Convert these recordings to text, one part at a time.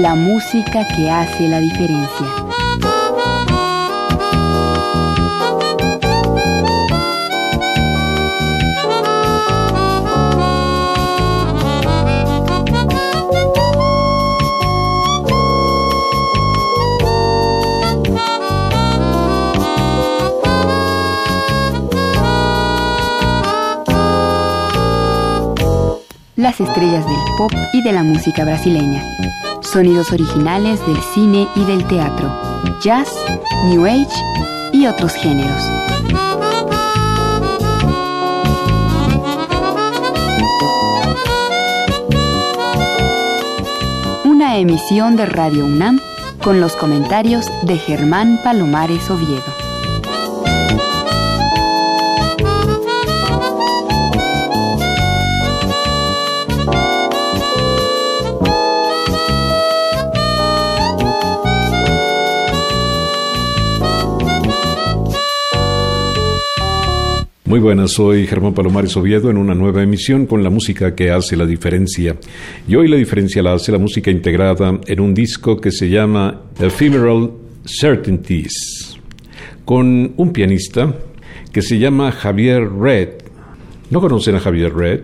La música que hace la diferencia. las estrellas del pop y de la música brasileña, sonidos originales del cine y del teatro, jazz, new age y otros géneros. Una emisión de Radio UNAM con los comentarios de Germán Palomares Oviedo. Muy buenas, soy Germán Palomares Oviedo en una nueva emisión con la música que hace la diferencia. Y hoy la diferencia la hace la música integrada en un disco que se llama Ephemeral Certainties, con un pianista que se llama Javier Red. ¿No conocen a Javier Red?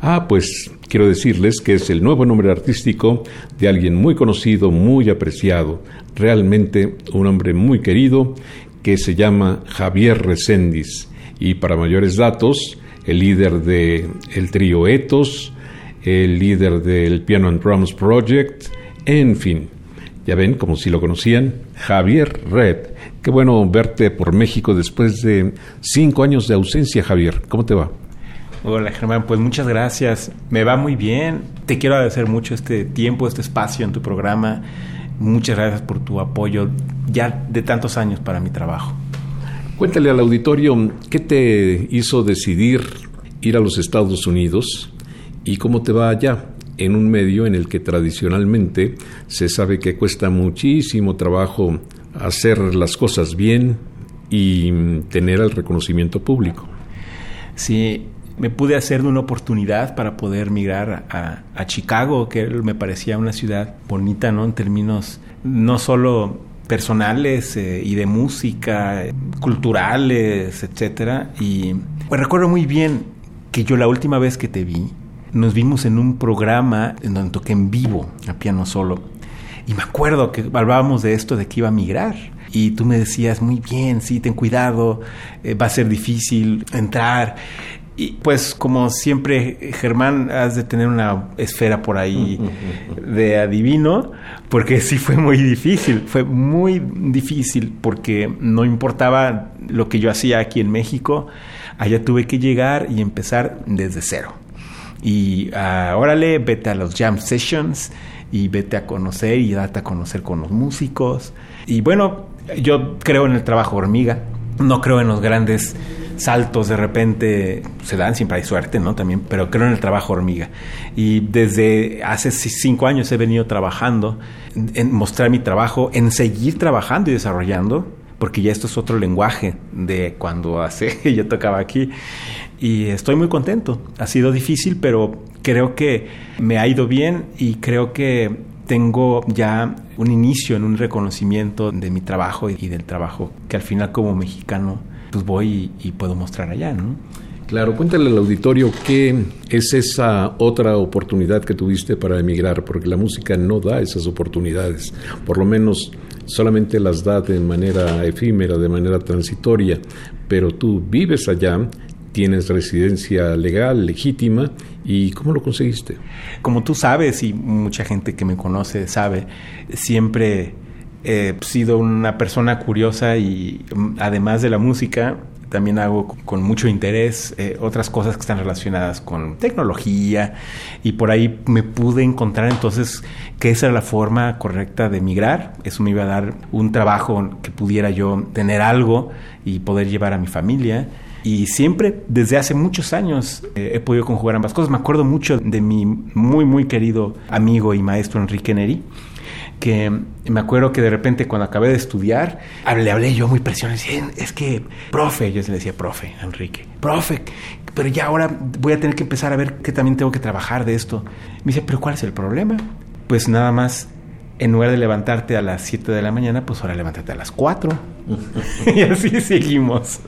Ah, pues quiero decirles que es el nuevo nombre artístico de alguien muy conocido, muy apreciado, realmente un hombre muy querido que se llama Javier Recendis y para mayores datos, el líder del el trío Ethos, el líder del Piano and Drums Project, en fin. Ya ven, como si lo conocían, Javier Red. Qué bueno verte por México después de cinco años de ausencia, Javier. ¿Cómo te va? Hola Germán, pues muchas gracias. Me va muy bien. Te quiero agradecer mucho este tiempo, este espacio en tu programa. Muchas gracias por tu apoyo ya de tantos años para mi trabajo. Cuéntale al auditorio qué te hizo decidir ir a los Estados Unidos y cómo te va allá en un medio en el que tradicionalmente se sabe que cuesta muchísimo trabajo hacer las cosas bien y tener el reconocimiento público. Sí, me pude hacer de una oportunidad para poder migrar a, a Chicago, que me parecía una ciudad bonita, ¿no? En términos no solo personales eh, y de música, culturales, etcétera. Y pues, recuerdo muy bien que yo la última vez que te vi, nos vimos en un programa en donde toqué en vivo a piano solo. Y me acuerdo que hablábamos de esto, de que iba a migrar. Y tú me decías, muy bien, sí, ten cuidado, eh, va a ser difícil entrar. Y pues como siempre, Germán, has de tener una esfera por ahí de adivino, porque sí fue muy difícil, fue muy difícil porque no importaba lo que yo hacía aquí en México, allá tuve que llegar y empezar desde cero. Y uh, órale, vete a los jam sessions y vete a conocer y date a conocer con los músicos. Y bueno, yo creo en el trabajo hormiga, no creo en los grandes saltos de repente se dan, siempre hay suerte, ¿no? También, pero creo en el trabajo hormiga. Y desde hace cinco años he venido trabajando en mostrar mi trabajo, en seguir trabajando y desarrollando, porque ya esto es otro lenguaje de cuando hace yo tocaba aquí. Y estoy muy contento. Ha sido difícil, pero creo que me ha ido bien y creo que tengo ya un inicio en un reconocimiento de mi trabajo y del trabajo que al final como mexicano pues voy y, puedo mostrar allá, ¿no? Claro, cuéntale al auditorio qué es esa otra oportunidad que tuviste para emigrar, porque la música no da esas oportunidades, por lo menos solamente las da de manera efímera, de manera transitoria, pero tú vives allá, tienes residencia legal, legítima, ¿y cómo lo conseguiste? Como tú sabes, y mucha gente que me conoce sabe, siempre he sido una persona curiosa y mm, además de la música, también hago con mucho interés eh, otras cosas que están relacionadas con tecnología y por ahí me pude encontrar entonces que esa era la forma correcta de migrar. Eso me iba a dar un trabajo que pudiera yo tener algo y poder llevar a mi familia. Y siempre, desde hace muchos años, eh, he podido conjugar ambas cosas. Me acuerdo mucho de mi muy, muy querido amigo y maestro Enrique Neri, que me acuerdo que de repente cuando acabé de estudiar, le hablé yo muy presionado, es que, profe, yo le decía, profe, Enrique, profe, pero ya ahora voy a tener que empezar a ver que también tengo que trabajar de esto. Me dice, pero ¿cuál es el problema? Pues nada más en lugar de levantarte a las 7 de la mañana, pues ahora levántate a las 4. y así seguimos.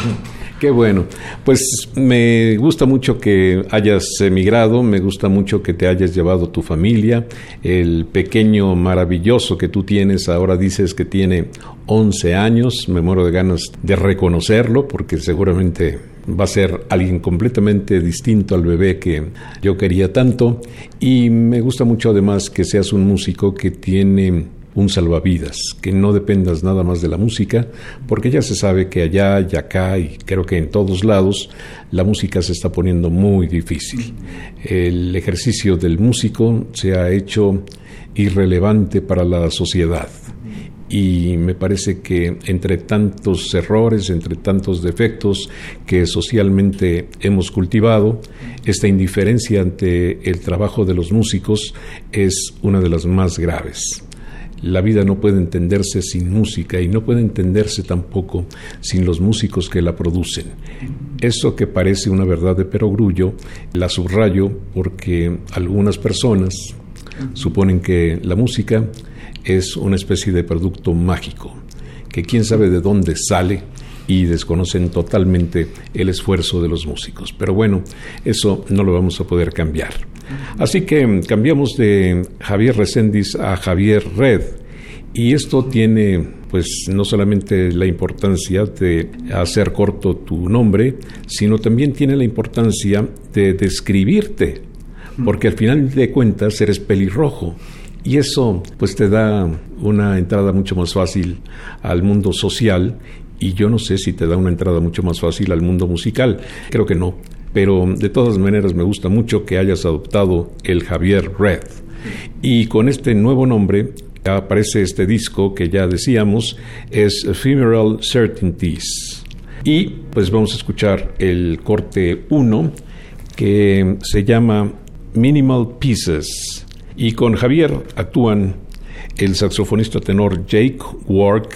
Qué bueno. Pues me gusta mucho que hayas emigrado, me gusta mucho que te hayas llevado tu familia, el pequeño maravilloso que tú tienes, ahora dices que tiene 11 años, me muero de ganas de reconocerlo porque seguramente va a ser alguien completamente distinto al bebé que yo quería tanto y me gusta mucho además que seas un músico que tiene un salvavidas, que no dependas nada más de la música, porque ya se sabe que allá y acá y creo que en todos lados la música se está poniendo muy difícil. El ejercicio del músico se ha hecho irrelevante para la sociedad y me parece que entre tantos errores, entre tantos defectos que socialmente hemos cultivado, esta indiferencia ante el trabajo de los músicos es una de las más graves. La vida no puede entenderse sin música y no puede entenderse tampoco sin los músicos que la producen. Eso que parece una verdad de perogrullo, la subrayo porque algunas personas suponen que la música es una especie de producto mágico, que quién sabe de dónde sale y desconocen totalmente el esfuerzo de los músicos. Pero bueno, eso no lo vamos a poder cambiar. Así que cambiamos de Javier Reséndiz a Javier Red. Y esto tiene, pues, no solamente la importancia de hacer corto tu nombre, sino también tiene la importancia de describirte, porque al final de cuentas eres pelirrojo y eso pues te da una entrada mucho más fácil al mundo social y yo no sé si te da una entrada mucho más fácil al mundo musical. Creo que no. Pero de todas maneras me gusta mucho que hayas adoptado el Javier Red. Y con este nuevo nombre aparece este disco que ya decíamos, es Ephemeral Certainties. Y pues vamos a escuchar el corte 1 que se llama Minimal Pieces. Y con Javier actúan el saxofonista tenor Jake Work,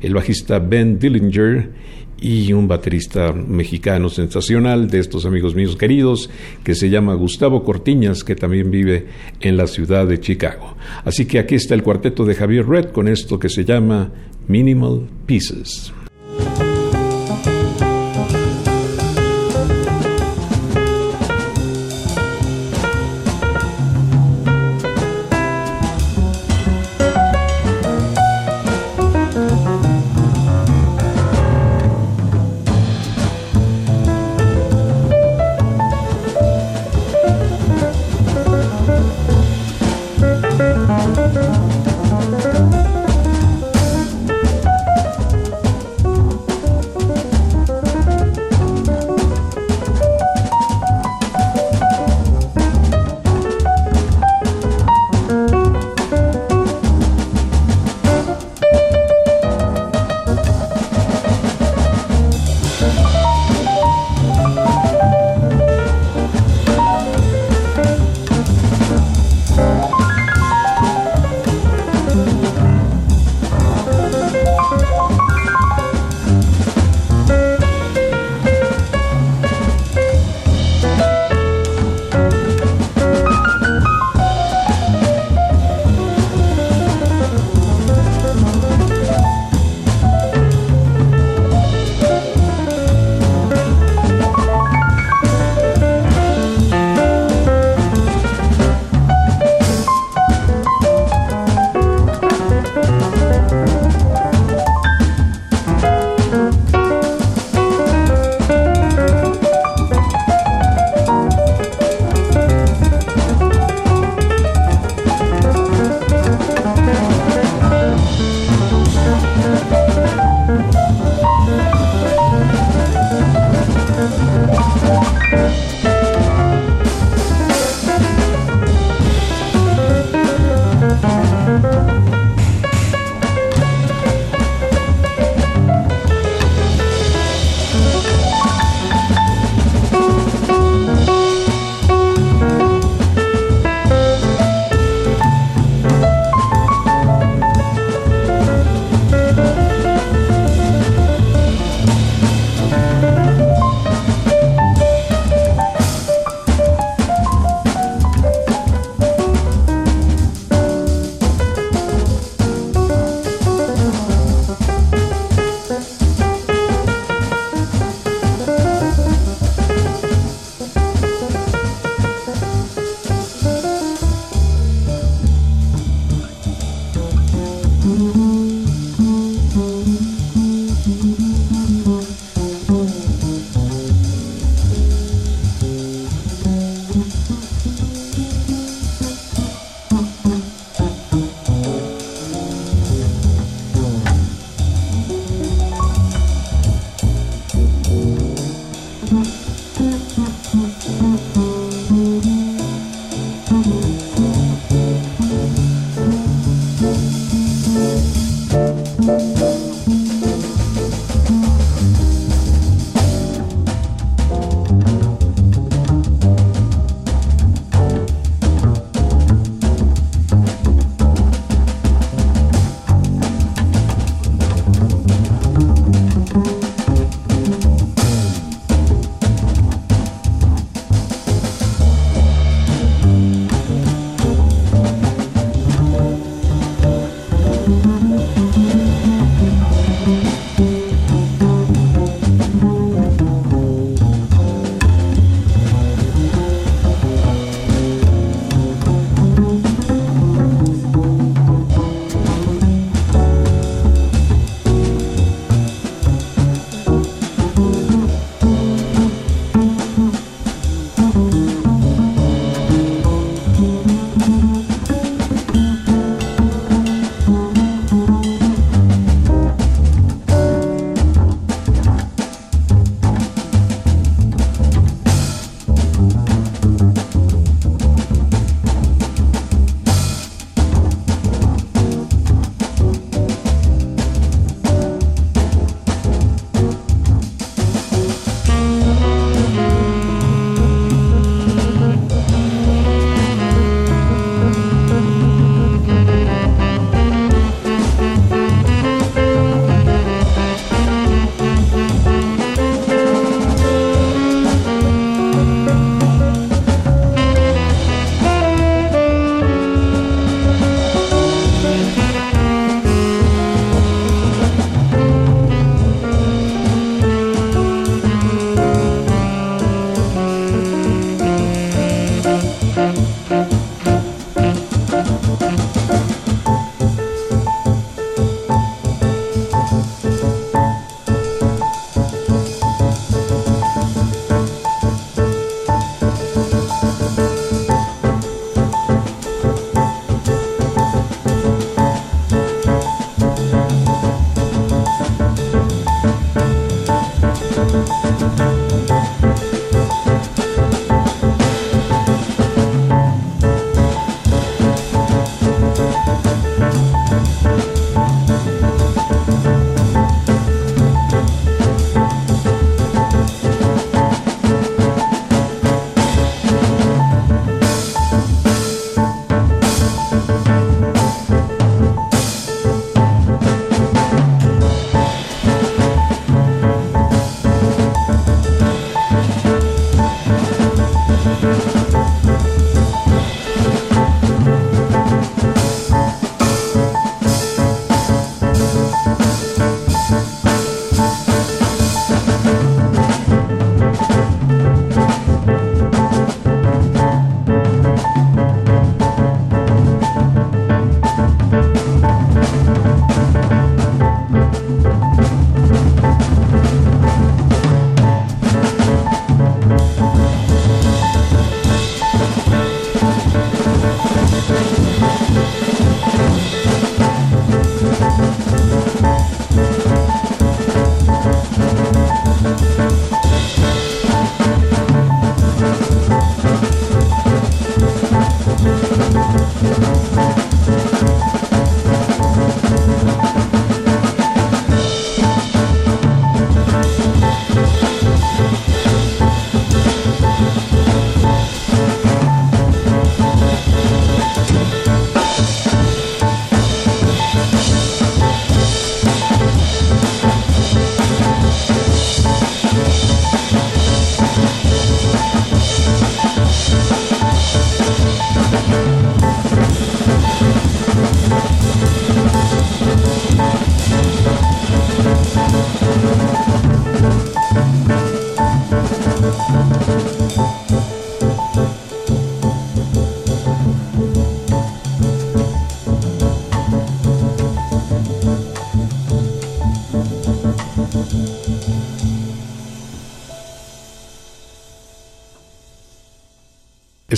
el bajista Ben Dillinger y un baterista mexicano sensacional de estos amigos míos queridos que se llama Gustavo Cortiñas, que también vive en la ciudad de Chicago. Así que aquí está el cuarteto de Javier Red con esto que se llama Minimal Pieces.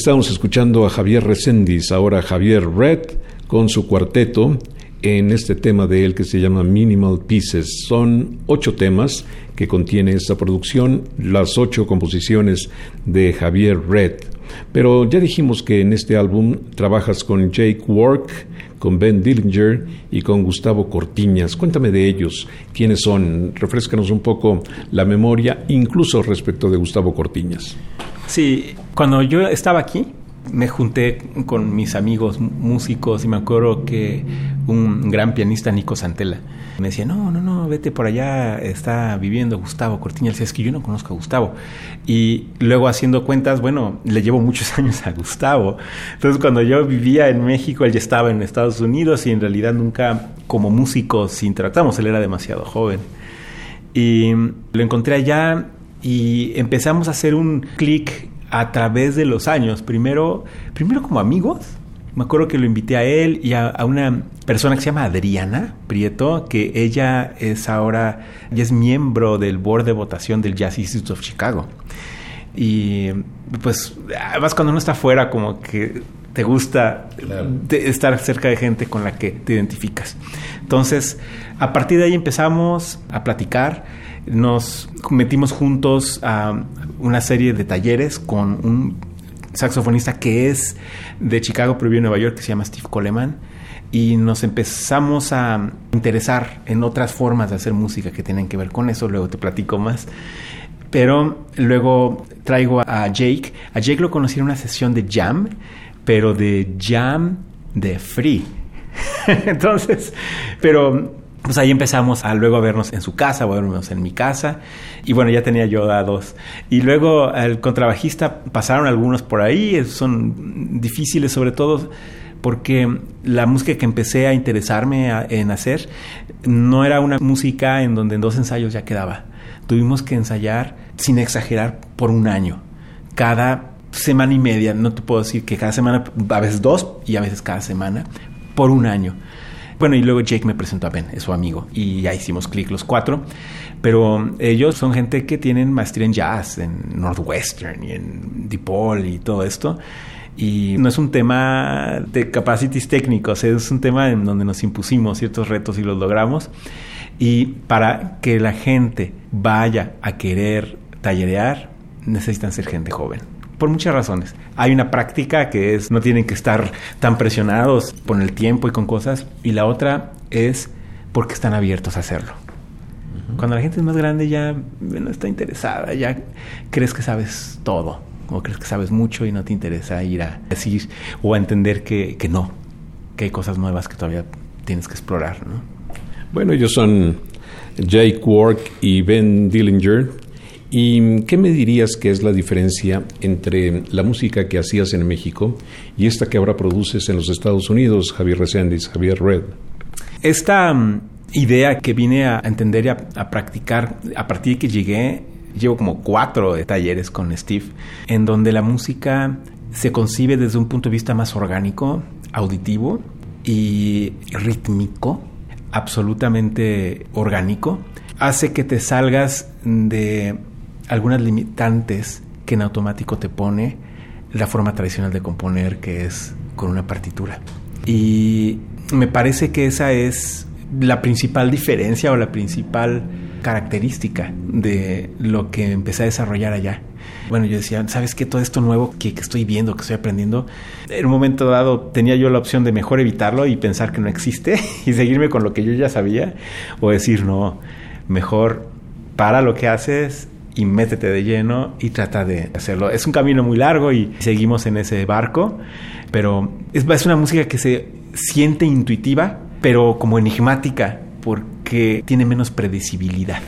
Estamos escuchando a Javier Reséndiz, ahora Javier Red, con su cuarteto en este tema de él que se llama Minimal Pieces. Son ocho temas que contiene esta producción, las ocho composiciones de Javier Red. Pero ya dijimos que en este álbum trabajas con Jake Work, con Ben Dillinger y con Gustavo Cortiñas. Cuéntame de ellos, quiénes son, refrescanos un poco la memoria, incluso respecto de Gustavo Cortiñas. Sí, cuando yo estaba aquí, me junté con mis amigos músicos y me acuerdo que un gran pianista, Nico Santella, me decía, no, no, no, vete por allá, está viviendo Gustavo Cortiñas. Decía, es que yo no conozco a Gustavo. Y luego haciendo cuentas, bueno, le llevo muchos años a Gustavo. Entonces cuando yo vivía en México, él ya estaba en Estados Unidos y en realidad nunca como músicos interactuamos, él era demasiado joven. Y lo encontré allá y empezamos a hacer un clic a través de los años. Primero, primero como amigos. Me acuerdo que lo invité a él y a, una persona que se llama Adriana Prieto, que ella es ahora, ella es miembro del board de votación del Jazz Institute of Chicago. Y pues, además cuando uno está afuera, como que te gusta estar cerca de gente con la que te identificas. Entonces, a partir de ahí empezamos a platicar nos metimos juntos a una serie de talleres con un saxofonista que es de Chicago, pero vive en Nueva York, que se llama Steve Coleman. Y nos empezamos a interesar en otras formas de hacer música que tienen que ver con eso. Luego te platico más. Pero luego traigo a Jake. A Jake lo conocí en una sesión de jam, pero de jam de free. Entonces, pero pues ahí empezamos a luego a vernos en su casa, o vernos en mi casa. Y bueno, ya tenía yo a dos. Y luego al contrabajista pasaron algunos por ahí, son difíciles sobre todo porque la música que empecé a interesarme en hacer no era una música en donde en dos ensayos ya quedaba. Tuvimos que ensayar, sin exagerar, por un año. Cada semana y media, no te puedo decir que cada semana, a veces dos y a veces cada semana, por un año. Bueno, y luego Jake me presentó a Ben, es su amigo, y ya hicimos clic los cuatro. Pero ellos son gente que tienen maestría en jazz, en Northwestern y en DePaul y todo esto. Y no es un tema de capacities técnicos, es un tema en donde nos impusimos ciertos retos y los logramos. Y para que la gente vaya a querer tallerear, necesitan ser gente joven por muchas razones. Hay una práctica que es no tienen que estar tan presionados con el tiempo y con cosas y la otra es porque están abiertos a hacerlo. Cuando la gente es más grande ya no está interesada, ya crees que sabes todo o crees que sabes mucho y no te interesa ir a decir o a entender que, que no, que hay cosas nuevas que todavía tienes que explorar. ¿no? Bueno, ellos son Jake Work y Ben Dillinger, ¿Y qué me dirías que es la diferencia entre la música que hacías en México y esta que ahora produces en los Estados Unidos, Javier Reséndiz, Javier Red? Esta mm, idea que vine a entender y a, practicar a partir de que llegué, llevo como cuatro talleres con Steve, en donde la música se concibe desde un punto de vista más orgánico, auditivo y rítmico, absolutamente orgánico, hace que te salgas de algunas limitantes que en automático te pone la forma tradicional de componer, que es con una partitura. Y me parece que esa es la principal diferencia o la principal característica de lo que empecé a desarrollar allá. Bueno, yo decía, ¿sabes qué? Todo esto nuevo que, que, estoy viendo, que estoy aprendiendo, en un momento dado tenía yo la opción de mejor evitarlo y pensar que no existe y seguirme con lo que yo ya sabía, o decir, no, mejor para lo que haces y métete de lleno y trata de hacerlo. Es un camino muy largo y seguimos en ese barco, pero es, es una música que se siente intuitiva, pero como enigmática, porque tiene menos predecibilidad.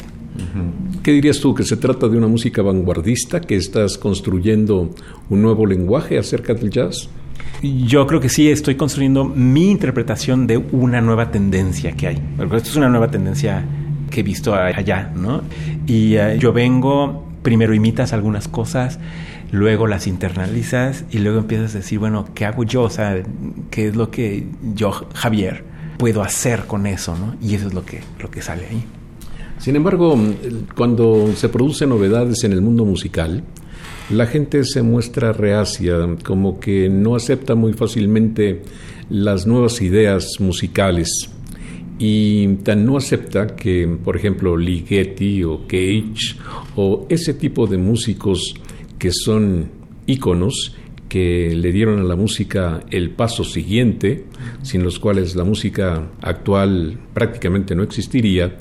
¿Qué dirías tú? ¿Que se trata de una música vanguardista? ¿Que estás construyendo un nuevo lenguaje acerca del jazz? Yo creo que sí, estoy construyendo mi interpretación de una nueva tendencia que hay. Esto es una nueva tendencia que he visto allá, ¿no? Y eh, yo vengo, primero imitas algunas cosas, luego las internalizas y luego empiezas a decir, bueno, ¿qué hago yo? O sea, ¿qué es lo que yo, Javier, puedo hacer con eso, ¿no? Y eso es lo que, lo que sale ahí. Sin embargo, cuando se producen novedades en el mundo musical, la gente se muestra reacia, como que no acepta muy fácilmente las nuevas ideas musicales y tan no acepta que, por ejemplo, Ligeti o Cage o ese tipo de músicos que son íconos que le dieron a la música el paso siguiente, sin los cuales la música actual prácticamente no existiría,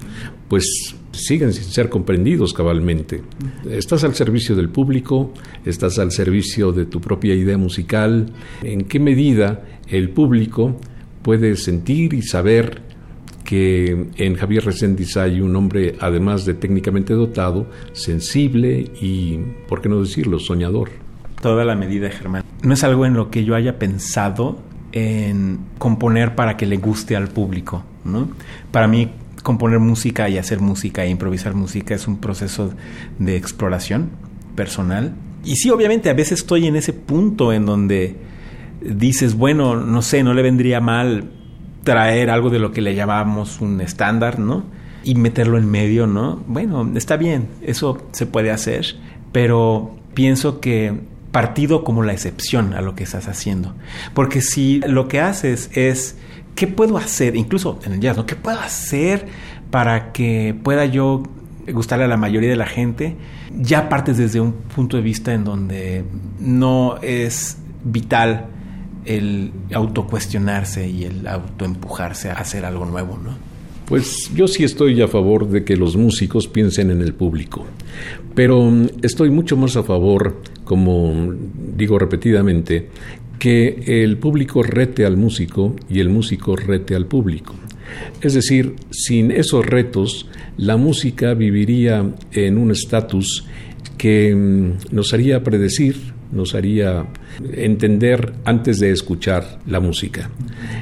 pues siguen sin ser comprendidos cabalmente. Estás al servicio del público, estás al servicio de tu propia idea musical. ¿En qué medida el público puede sentir y saber que en Javier Reséndiz hay un hombre, además de técnicamente dotado, sensible y, por qué no decirlo, soñador. Toda la medida, Germán. No es algo en lo que yo haya pensado en componer para que le guste al público, ¿no? Para mí, componer música y hacer música e improvisar música es un proceso de exploración personal. Y sí, obviamente, a veces estoy en ese punto en donde dices, bueno, no sé, no le vendría mal traer algo de lo que le llamamos un estándar, ¿no? Y meterlo en medio, ¿no? Bueno, está bien, eso se puede hacer, pero pienso que partido como la excepción a lo que estás haciendo. Porque si lo que haces es, ¿qué puedo hacer? Incluso en el jazz, ¿no? ¿Qué puedo hacer para que pueda yo gustarle a la mayoría de la gente? Ya partes desde un punto de vista en donde no es vital el autocuestionarse y el autoempujarse a hacer algo nuevo, ¿no? Pues yo sí estoy a favor de que los músicos piensen en el público, pero mm, estoy mucho más a favor, como digo repetidamente, que el público rete al músico y el músico rete al público. Es decir, sin esos retos, la música viviría en un estatus que mm, nos haría predecir nos haría entender antes de escuchar la música.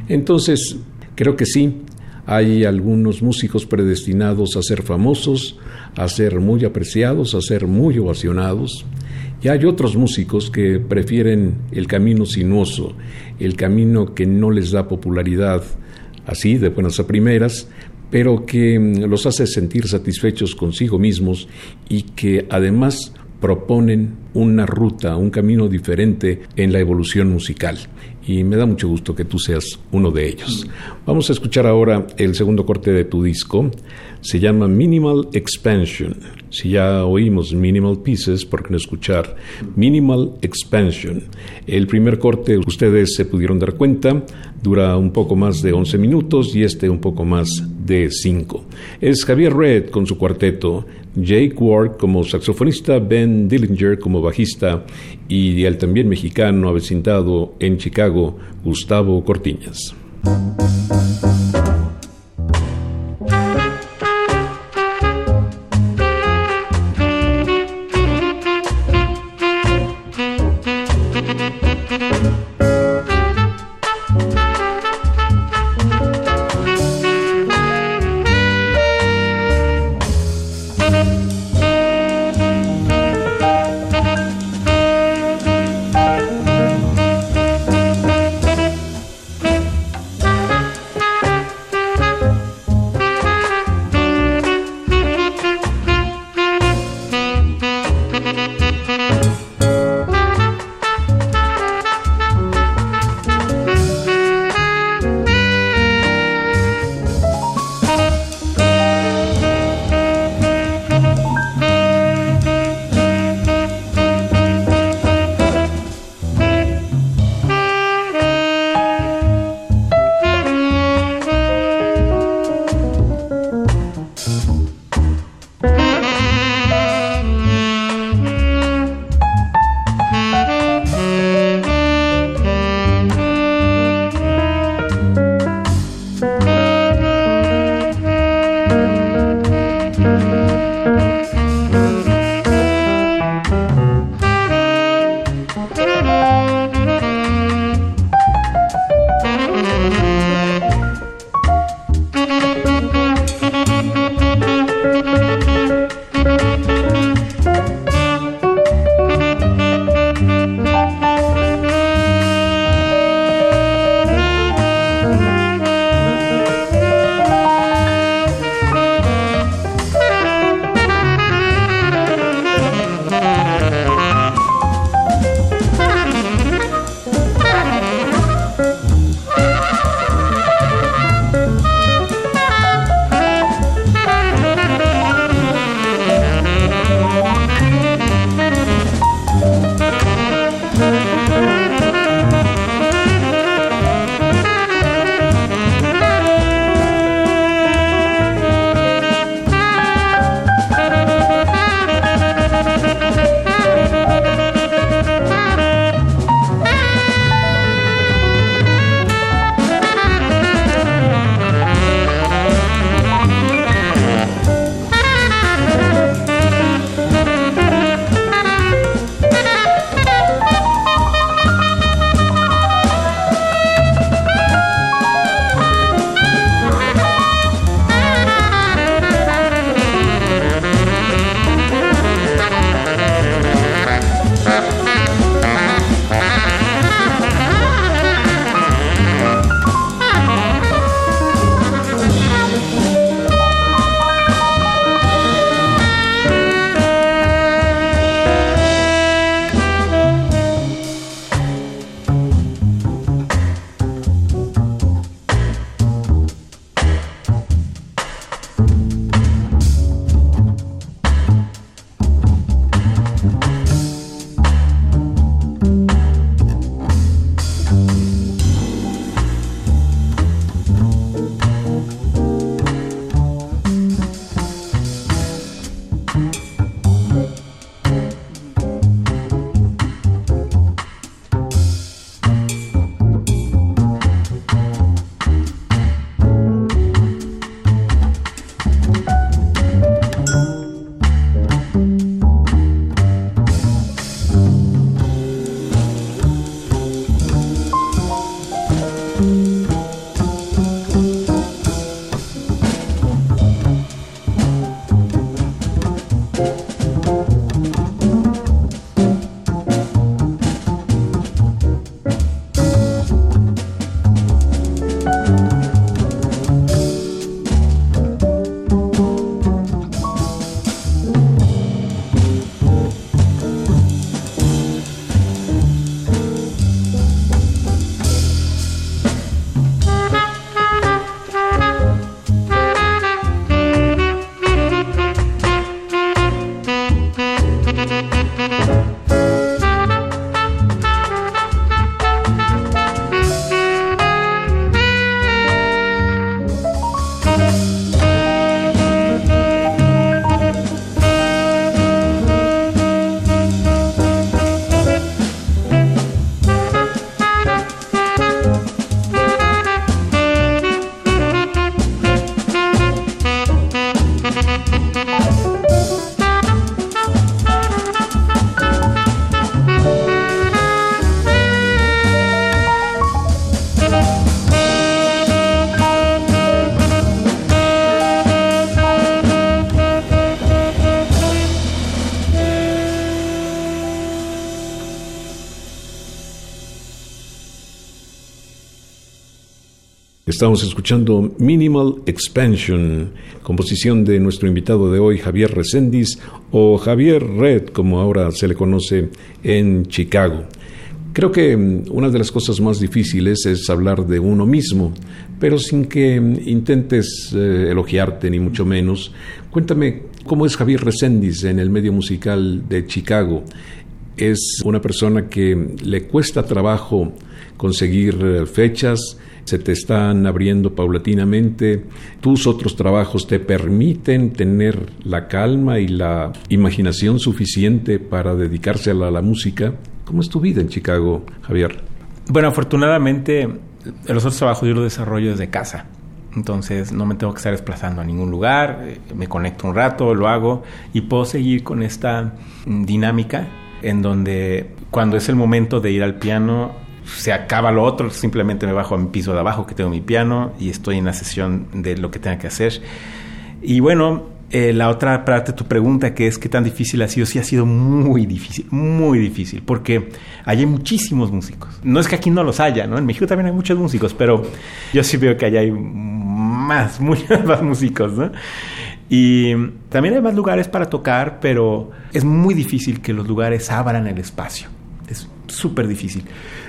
Entonces, creo que sí, hay algunos músicos predestinados a ser famosos, a ser muy apreciados, a ser muy ovacionados. Y hay otros músicos que prefieren el camino sinuoso, el camino que no les da popularidad así, de buenas a primeras, pero que los hace sentir satisfechos consigo mismos y que además proponen una ruta, un camino diferente en la evolución musical. Y me da mucho gusto que tú seas uno de ellos. Vamos a escuchar ahora el segundo corte de tu disco. Se llama Minimal Expansion. Si ya oímos Minimal Pieces, ¿por qué no escuchar Minimal Expansion? El primer corte, ustedes se pudieron dar cuenta, dura un poco más de 11 minutos y este un poco más de 5. Es Javier Red con su cuarteto Jake Ward como saxofonista, Ben Dillinger como bajista y el también mexicano avecindado en Chicago, Gustavo Cortiñas. Estamos escuchando Minimal Expansion, composición de nuestro invitado de hoy, Javier Resendiz, o Javier Red, como ahora se le conoce en Chicago. Creo que mm, una de las cosas más difíciles es hablar de uno mismo, pero sin que mm, intentes eh, elogiarte ni mucho menos. Cuéntame cómo es Javier Resendiz en el medio musical de Chicago. Es una persona que le cuesta trabajo conseguir eh, fechas, se te están abriendo paulatinamente, tus otros trabajos te permiten tener la calma y la imaginación suficiente para dedicarse a la, música. ¿Cómo es tu vida en Chicago, Javier? Bueno, afortunadamente los otros trabajos yo los desarrollo desde casa. Entonces no me tengo que estar desplazando a ningún lugar, eh, me conecto un rato, lo hago y puedo seguir con esta mm, dinámica en donde cuando es el momento de ir al piano se acaba lo otro, simplemente me bajo a mi piso de abajo que tengo mi piano y estoy en la sesión de lo que tenga que hacer. Y bueno, eh, la otra parte de tu pregunta, que es qué tan difícil ha sido, sí ha sido muy difícil, muy difícil, porque hay muchísimos músicos. No es que aquí no los haya, ¿no? En México también hay muchos músicos, pero yo sí veo que allá hay más, muchos más músicos, ¿no? Y también hay más lugares para tocar, pero es muy difícil que los lugares abran el espacio. Súper difícil.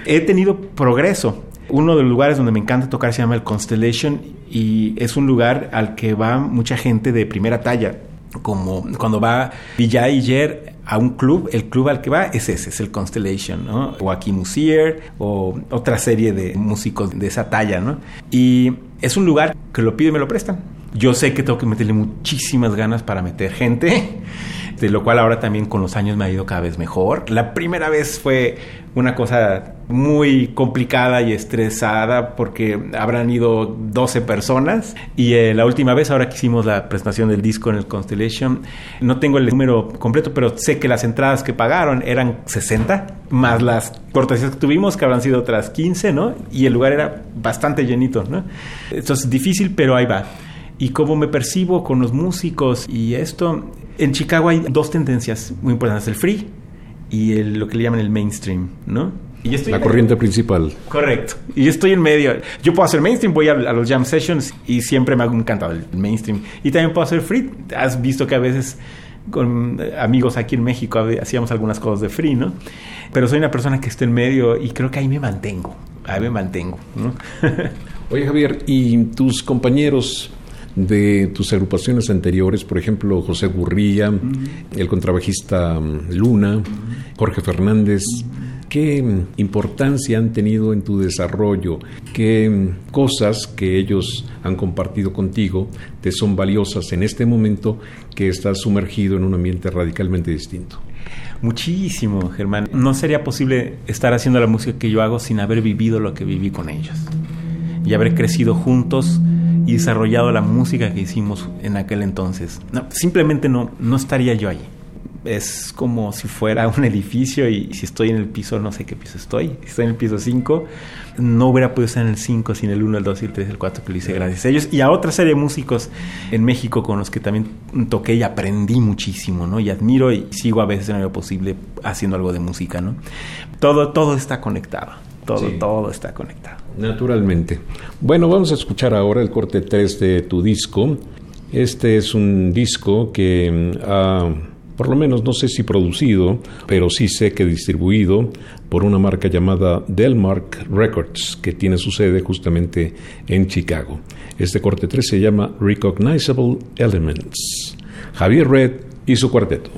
He tenido progreso. Uno de los lugares donde me encanta tocar se llama el Constellation y es un lugar al que va mucha gente de primera talla. Como cuando va Vijay Jer a un club, el club al que va es ese, es el Constellation, ¿no? O aquí Musier o otra serie de músicos de esa talla, ¿no? Y es un lugar que lo pide y me lo prestan. Yo sé que tengo que meterle muchísimas ganas para meter gente de lo cual ahora también con los años me ha ido cada vez mejor. La primera vez fue una cosa muy complicada y estresada porque habrán ido 12 personas y eh, la última vez ahora que hicimos la presentación del disco en el Constellation no tengo el número completo pero sé que las entradas que pagaron eran 60 más las cortesías que tuvimos que habrán sido otras 15 ¿no? y el lugar era bastante llenito ¿no? esto es difícil pero ahí va y cómo me percibo con los músicos y esto. En Chicago hay dos tendencias muy importantes, el free y el, lo que le llaman el mainstream, ¿no? Y estoy la corriente principal. Correcto. Y yo estoy en medio. Yo puedo hacer mainstream, voy a, los jam sessions y siempre me ha encantado el mainstream. Y también puedo hacer free. Has visto que a veces con amigos aquí en México hacíamos algunas cosas de free, ¿no? Pero soy una persona que está en medio y creo que ahí me mantengo. Ahí me mantengo, ¿no? Oye Javier, ¿y tus compañeros de tus agrupaciones anteriores, por ejemplo, José Gurría, el contrabajista mm, Luna, Jorge Fernández. ¿Qué importancia han tenido en tu desarrollo? ¿Qué mm, cosas que ellos han compartido contigo te son valiosas en este momento que estás sumergido en un ambiente radicalmente distinto? Muchísimo, Germán. No sería posible estar haciendo la música que yo hago sin haber vivido lo que viví con ellos y haber crecido juntos y desarrollado la música que hicimos en aquel entonces. No, simplemente no, no estaría yo ahí. Es como si fuera un edificio y si estoy en el piso, no sé qué piso estoy. Si estoy en el piso 5, no hubiera podido estar en el 5 sin el 1, el 2, el 3, el 4 que lo hice gracias a ellos. Y a otra serie de músicos en México con los que también toqué y aprendí muchísimo, ¿no? Y admiro y sigo a veces en lo posible haciendo algo de música, ¿no? Todo, todo está conectado. Todo, todo está conectado. Naturalmente. Bueno, vamos a escuchar ahora el corte 3 de tu disco. Este es un disco que mm, ha, por lo menos no sé si producido, pero sí sé que distribuido por una marca llamada Delmark Records, que tiene su sede justamente en Chicago. Este corte 3 se llama Recognizable Elements. Javier Red y su cuarteto.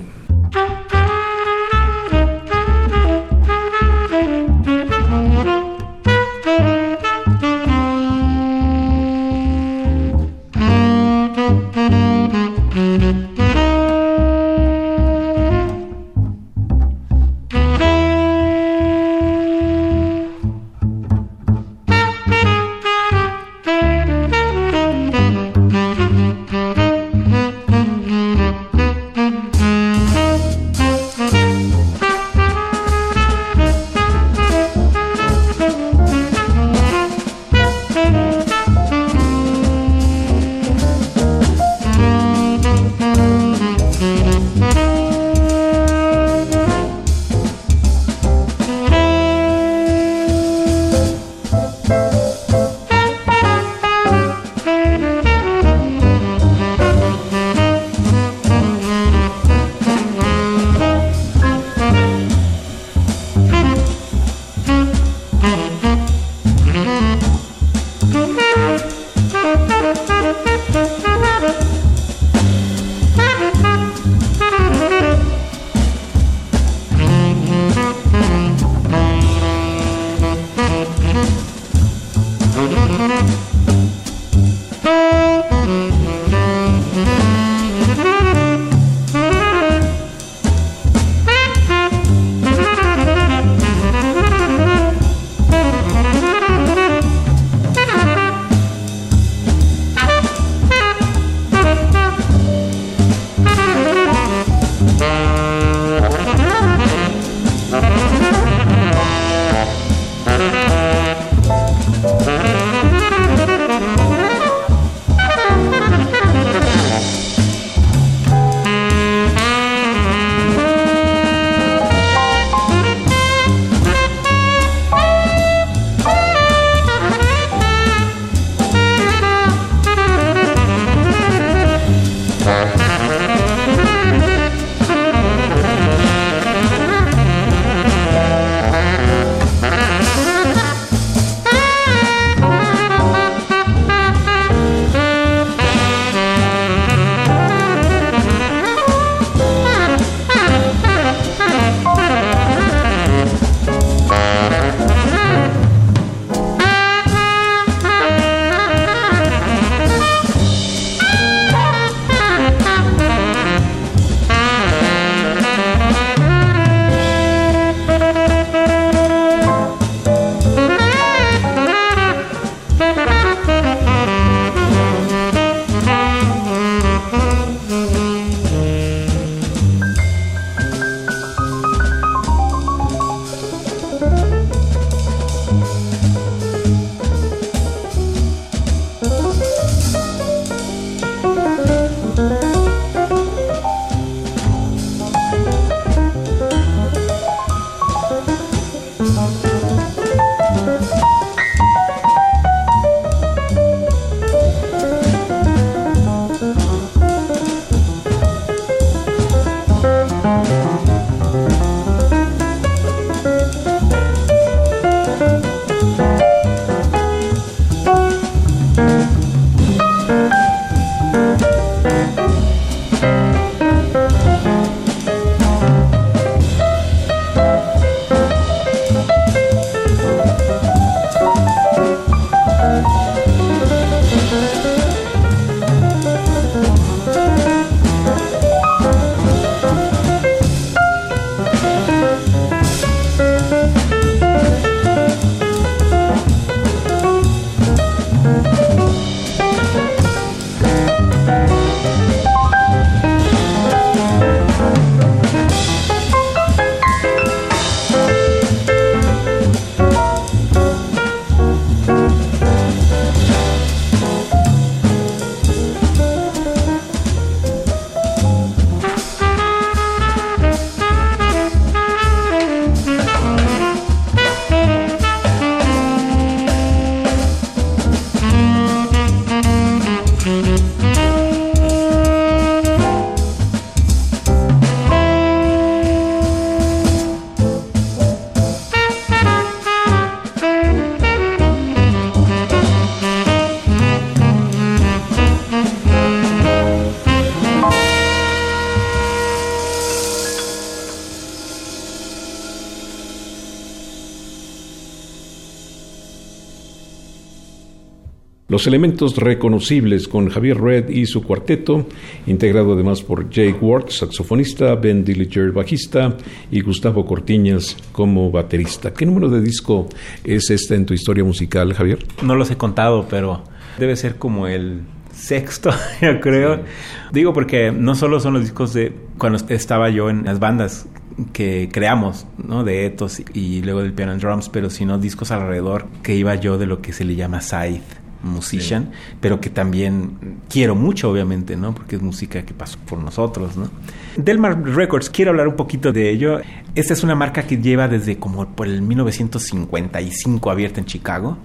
Los elementos reconocibles con Javier Red y su cuarteto, integrado además por Jake Ward, saxofonista, Ben Dillinger, bajista, y Gustavo Cortiñas como baterista. ¿Qué número de disco es este en tu historia musical, Javier? No los he contado, pero debe ser como el sexto, yo creo. Digo porque no solo son los discos de cuando estaba yo en las bandas que creamos, ¿no? De Ethos y luego del Piano and Drums, pero sino discos alrededor que iba yo de lo que se le llama side musician, pero que también quiero mucho, obviamente, ¿no? Porque es música que pasó por nosotros, ¿no? Delmar Records, quiero hablar un poquito de ello. Esta es una marca que lleva desde como por el 1955 abierta en Chicago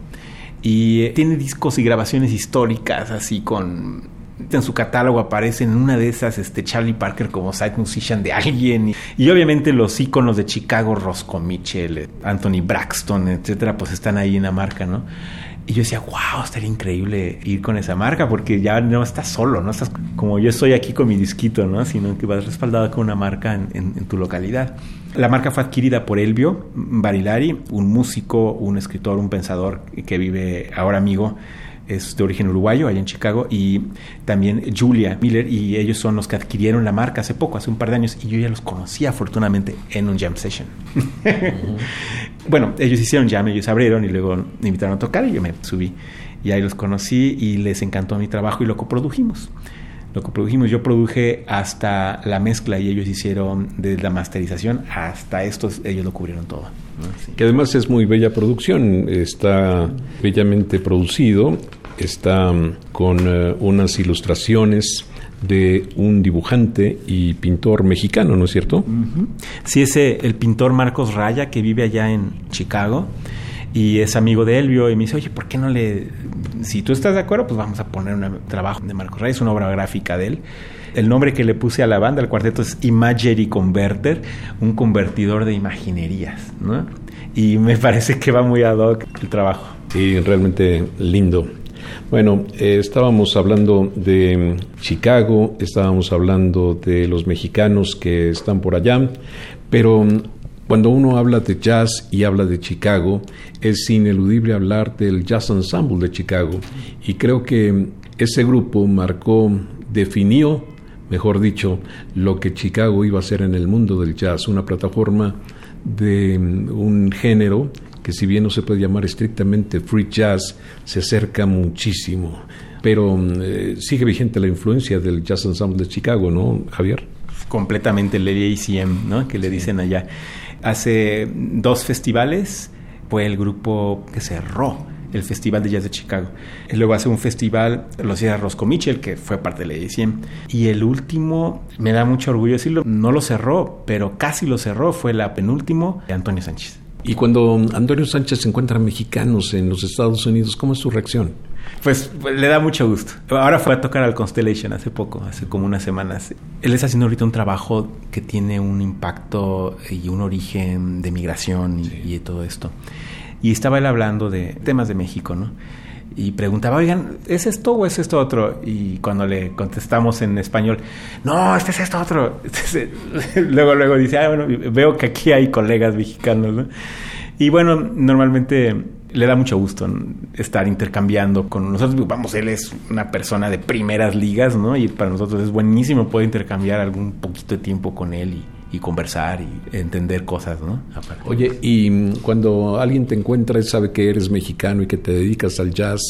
y tiene discos y grabaciones históricas así con en su catálogo aparece en una de esas este Charlie Parker como side musician de alguien y, obviamente los íconos de Chicago Roscoe Mitchell, Anthony Braxton, etcétera, pues están ahí en la marca, ¿no? Y yo decía, wow, estaría increíble ir con esa marca porque ya no estás solo, no estás como yo estoy aquí con mi disquito, ¿no? Sino que vas respaldado con una marca en, tu localidad. La marca fue adquirida por Elvio Barilari, un músico, un escritor, un pensador que vive ahora amigo es de origen uruguayo, allá en Chicago, y también Julia Miller, y ellos son los que adquirieron la marca hace poco, hace un par de años, y yo ya los conocí afortunadamente en un jam session. bueno, ellos hicieron jam, ellos abrieron y luego me invitaron a tocar y yo me subí. Y ahí los conocí y les encantó mi trabajo y lo coprodujimos lo coprodujimos. Yo produje hasta la mezcla y ellos hicieron desde la masterización hasta estos, ellos lo cubrieron todo. Que además es muy bella producción, está bellamente producido, está mm, con eh, unas ilustraciones de un dibujante y pintor mexicano, ¿no es cierto? Sí, ese el pintor Marcos Raya que vive allá en Chicago y es amigo de Elvio y me dice, oye, ¿por qué no le... Si tú estás de acuerdo, pues vamos a poner un trabajo de Marcos Raya, es una obra gráfica de él. El nombre que le puse a la banda, al cuarteto, es Imagery Converter, un convertidor de imaginerías, ¿no? Y me parece que va muy ad hoc el trabajo. Sí, realmente lindo. Bueno, eh, estábamos hablando de Chicago, estábamos hablando de los mexicanos que están por allá, pero cuando uno habla de jazz y habla de Chicago, es ineludible hablar del Jazz Ensemble de Chicago. Y creo que ese grupo marcó, definió, mejor dicho, lo que Chicago iba a ser en el mundo del jazz, una plataforma de mm, un género que si bien no se puede llamar estrictamente free jazz, se acerca muchísimo. Pero mm, eh, sigue vigente la influencia del Jazz Ensemble de Chicago, ¿no, Javier? Completamente el ACM, ¿no? Que le dicen allá. Hace dos festivales fue el grupo que cerró el Festival de Jazz de Chicago. Luego hace un festival, lo hacía Roscoe Mitchell, que fue parte de la edición. Y el último, me da mucho orgullo decirlo, no lo cerró, pero casi lo cerró, fue la penúltimo de Antonio Sánchez. Y cuando Antonio Sánchez encuentra mexicanos en los Estados Unidos, ¿cómo es su reacción? Pues, le da mucho gusto. Ahora fue a tocar al Constellation hace poco, hace como unas semanas. Él está haciendo ahorita un trabajo que tiene un impacto y un origen de migración y, todo esto. Y estaba él hablando de temas de México, ¿no? y preguntaba, oigan, ¿es esto o es esto otro? Y cuando le contestamos en español, no, este es esto otro. luego, luego dice, ah, bueno, veo que aquí hay colegas mexicanos, ¿no? Y bueno, normalmente le da mucho gusto estar intercambiando con nosotros. Vamos, él es una persona de primeras ligas, ¿no? Y para nosotros es buenísimo poder intercambiar algún poquito de tiempo con él y, conversar y entender cosas, ¿no? Oye, y cuando alguien te encuentra y sabe que eres mexicano y que te dedicas al jazz,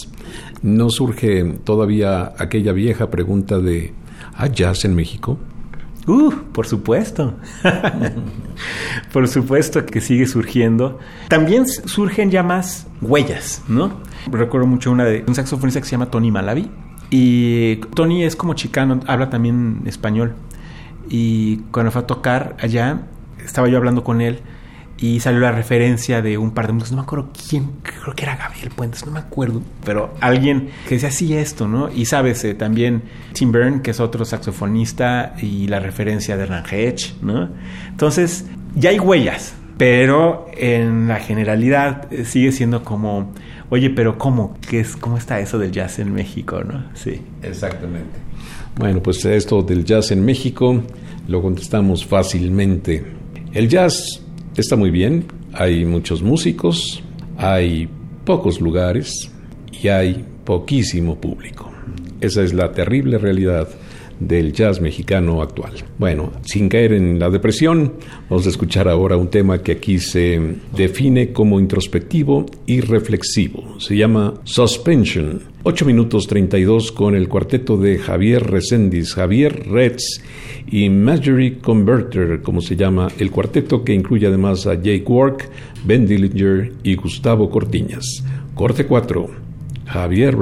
¿no surge todavía aquella vieja pregunta de ¿hay jazz en México? Uh, por supuesto. por supuesto que sigue surgiendo. También surgen ya más huellas, ¿no? Recuerdo mucho una de un saxofonista que se llama Tony Malavi. Y Tony es como chicano, habla también español. Y cuando fue a tocar allá, estaba yo hablando con él y salió la referencia de un par de músicos, no me acuerdo quién, creo que era Gabriel Puentes, no me acuerdo, pero alguien que decía así esto, ¿no? Y sabes, eh, también Tim Byrne, que es otro saxofonista, y la referencia de Hedge, ¿no? Entonces, ya hay huellas, pero en la generalidad eh, sigue siendo como, oye, pero ¿cómo? ¿Qué es, ¿Cómo está eso del jazz en México, no? Sí. Exactamente. Bueno, pues esto del jazz en México lo contestamos fácilmente. El jazz está muy bien, hay muchos músicos, hay pocos lugares y hay poquísimo público. Esa es la terrible realidad del jazz mexicano actual. Bueno, sin caer en la depresión, vamos a escuchar ahora un tema que aquí se define como introspectivo y reflexivo. Se llama Suspension. 8 minutos 32 con el cuarteto de Javier Resendiz, Javier Retz y Marjorie Converter, como se llama el cuarteto que incluye además a Jake Work, Ben Dillinger y Gustavo Cortiñas. Corte 4. Javier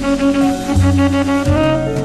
Red.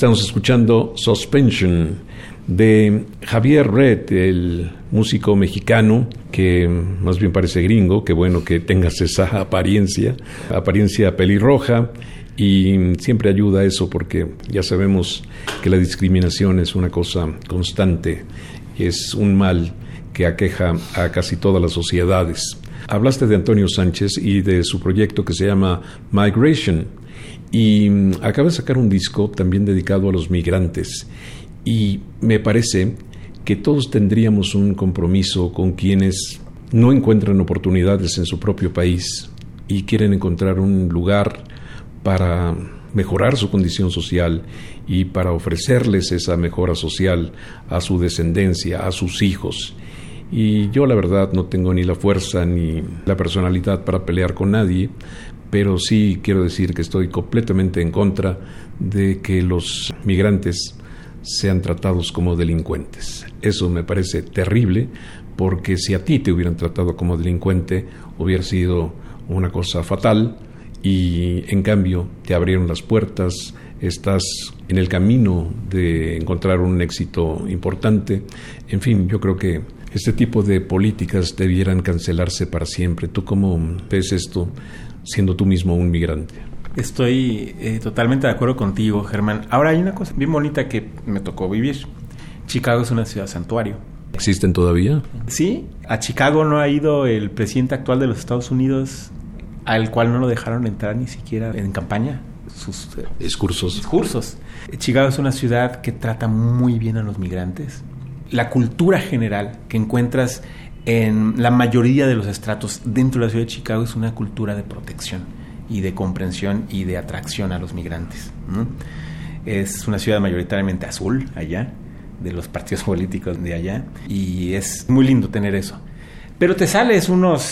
Estamos escuchando Suspension de Javier Red, el músico mexicano que más bien parece gringo, que bueno que tengas esa apariencia, apariencia pelirroja y siempre ayuda eso porque ya sabemos que la discriminación es una cosa constante, es un mal que aqueja a casi todas las sociedades. Hablaste de Antonio Sánchez y de su proyecto que se llama Migration y mm, acaba de sacar un disco también dedicado a los migrantes. Y me parece que todos tendríamos un compromiso con quienes no encuentran oportunidades en su propio país y quieren encontrar un lugar para mejorar su condición social y para ofrecerles esa mejora social a su descendencia, a sus hijos. Y yo la verdad no tengo ni la fuerza ni la personalidad para pelear con nadie, pero sí quiero decir que estoy completamente en contra de que los migrantes sean tratados como delincuentes. Eso me parece terrible porque si a ti te hubieran tratado como delincuente hubiera sido una cosa fatal y en cambio te abrieron las puertas, estás en el camino de encontrar un éxito importante. En fin, yo creo que este tipo de políticas debieran cancelarse para siempre. ¿Tú cómo ves esto? Siendo tú mismo un migrante? Estoy eh, totalmente de acuerdo contigo, Germán. Ahora hay una cosa bien bonita que me tocó vivir. Chicago es una ciudad santuario. ¿Existen todavía? Sí, a Chicago no ha ido el presidente actual de los Estados Unidos, al cual no lo dejaron entrar ni siquiera en campaña. Sus eh, discursos. discursos. Chicago es una ciudad que trata muy bien a los migrantes. La cultura general que encuentras en la mayoría de los estratos dentro de la ciudad de Chicago es una cultura de protección y de comprensión y de atracción a los migrantes. Es una ciudad mayoritariamente azul allá, de los partidos políticos de allá, y es muy lindo tener eso. Pero te sales unos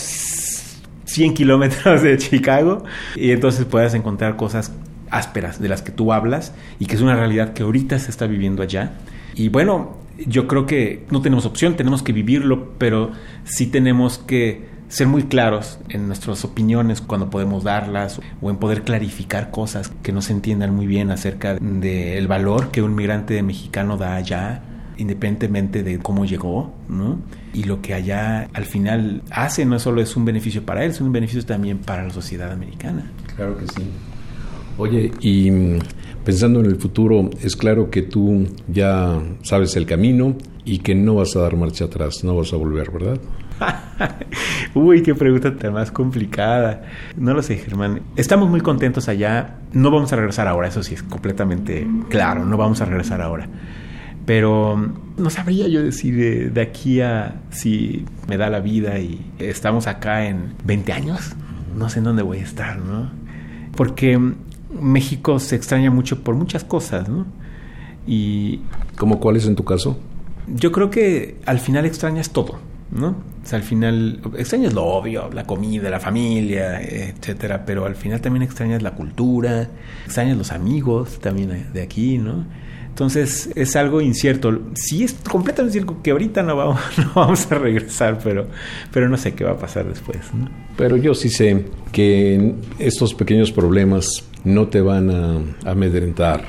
100 kilómetros de Chicago y entonces puedes encontrar cosas ásperas de las que tú hablas y que es una realidad que ahorita se está viviendo allá. Y bueno, yo creo que no tenemos opción, tenemos que vivirlo, pero sí tenemos que ser muy claros en nuestras opiniones cuando podemos darlas o en poder clarificar cosas que no se entiendan muy bien acerca del valor que un migrante mexicano da allá independientemente de cómo llegó, ¿no? Y lo que allá al final hace no solo es un beneficio para él, es un beneficio también para la sociedad americana. Claro que sí. Oye, y pensando en el futuro, es claro que tú ya sabes el camino y que no vas a dar marcha atrás, no vas a volver, ¿verdad? Uy, qué pregunta tan más complicada. No lo sé, Germán. Estamos muy contentos allá. No vamos a regresar ahora, eso sí es completamente claro, no vamos a regresar ahora. Pero mm, no sabría yo decir de, aquí a si me da la vida y estamos acá en 20 años. No sé en dónde voy a estar, ¿no? Porque mm, México se extraña mucho por muchas cosas, ¿no? Y... ¿Cómo cuál es en tu caso? Yo creo que al final extrañas todo, ¿no? O sea, al final extrañas lo obvio, la comida, la familia, etcétera, pero al final también extrañas la cultura, extrañas los amigos también de aquí, ¿no? Entonces es algo incierto. Sí es completamente cierto que ahorita no vamos, no vamos a regresar, pero, no sé qué va a pasar después. Pero yo sí sé que estos pequeños problemas no te van a amedrentar.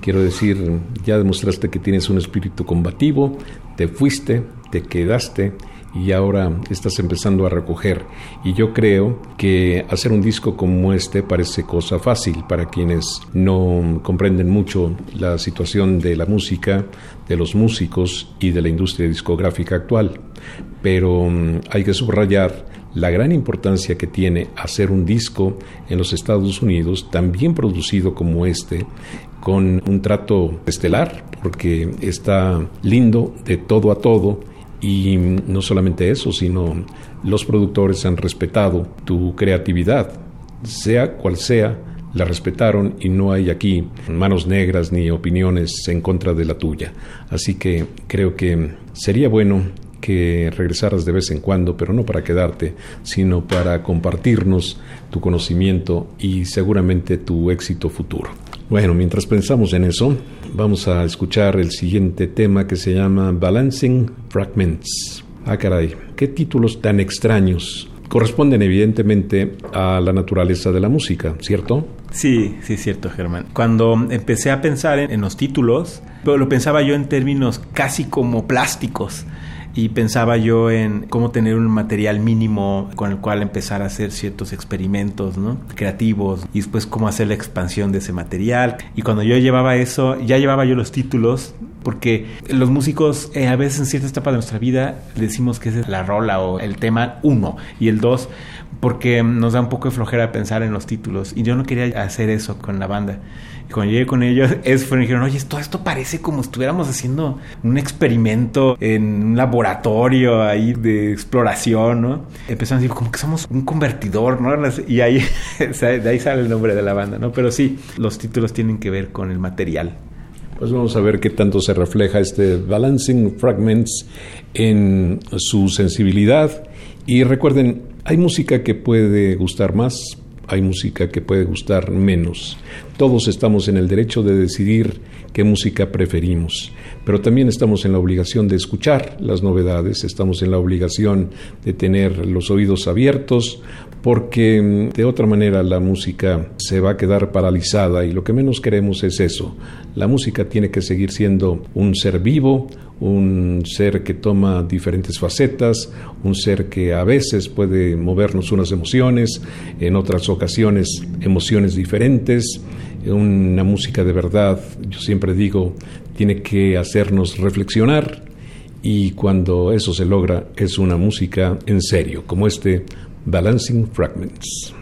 Quiero decir, ya demostraste que tienes un espíritu combativo, te fuiste, te quedaste y ahora estás empezando a recoger. Y yo creo que hacer un disco como este parece cosa fácil para quienes no comprenden mucho la situación de la música, de los músicos y de la industria discográfica actual. Pero mm, hay que subrayar la gran importancia que tiene hacer un disco en los Estados Unidos, también producido como este, con un trato estelar, porque está lindo de todo a todo y no solamente eso, sino los productores han respetado tu creatividad, sea cual sea, la respetaron y no hay aquí manos negras ni opiniones en contra de la tuya. Así que creo que sería bueno que regresaras de vez en cuando, pero no para quedarte, sino para compartirnos tu conocimiento y seguramente tu éxito futuro. Bueno, mientras pensamos en eso, vamos a escuchar el siguiente tema que se llama Balancing Fragments. Ah, caray, qué títulos tan extraños. Corresponden evidentemente a la naturaleza de la música, ¿cierto? Sí, sí, cierto, Germán. Cuando empecé a pensar en, en los títulos, lo pensaba yo en términos casi como plásticos y pensaba yo en cómo tener un material mínimo con el cual empezar a hacer ciertos experimentos ¿no? creativos y después cómo hacer la expansión de ese material. Y cuando yo llevaba eso, ya llevaba yo los títulos, porque los músicos eh, a veces en cierta etapa de nuestra vida decimos que es la rola o el tema uno y el dos porque nos da un poco de flojera pensar en los títulos y yo no quería hacer eso con la banda cuando llegué con ellos, es, fueron, dijeron, oye, todo esto parece como estuviéramos haciendo un experimento en un laboratorio ahí de exploración, ¿no? Empezaron a decir, como que somos un convertidor, ¿no? Y ahí, de ahí sale el nombre de la banda, ¿no? Pero sí, los títulos tienen que ver con el material. Pues vamos a ver qué tanto se refleja este Balancing Fragments en su sensibilidad. Y recuerden, hay música que puede gustar más, hay música que puede gustar menos. Todos estamos en el derecho de decidir qué música preferimos, pero también estamos en la obligación de escuchar las novedades, estamos en la obligación de tener los oídos abiertos porque mm, de otra manera la música se va a quedar paralizada y lo que menos queremos es eso. La música tiene que seguir siendo un ser vivo, un ser que toma diferentes facetas, un ser que a veces puede movernos unas emociones, en otras ocasiones emociones diferentes, una música de verdad, yo siempre digo, tiene que hacernos reflexionar y cuando eso se logra es una música en serio, como este Balancing Fragments.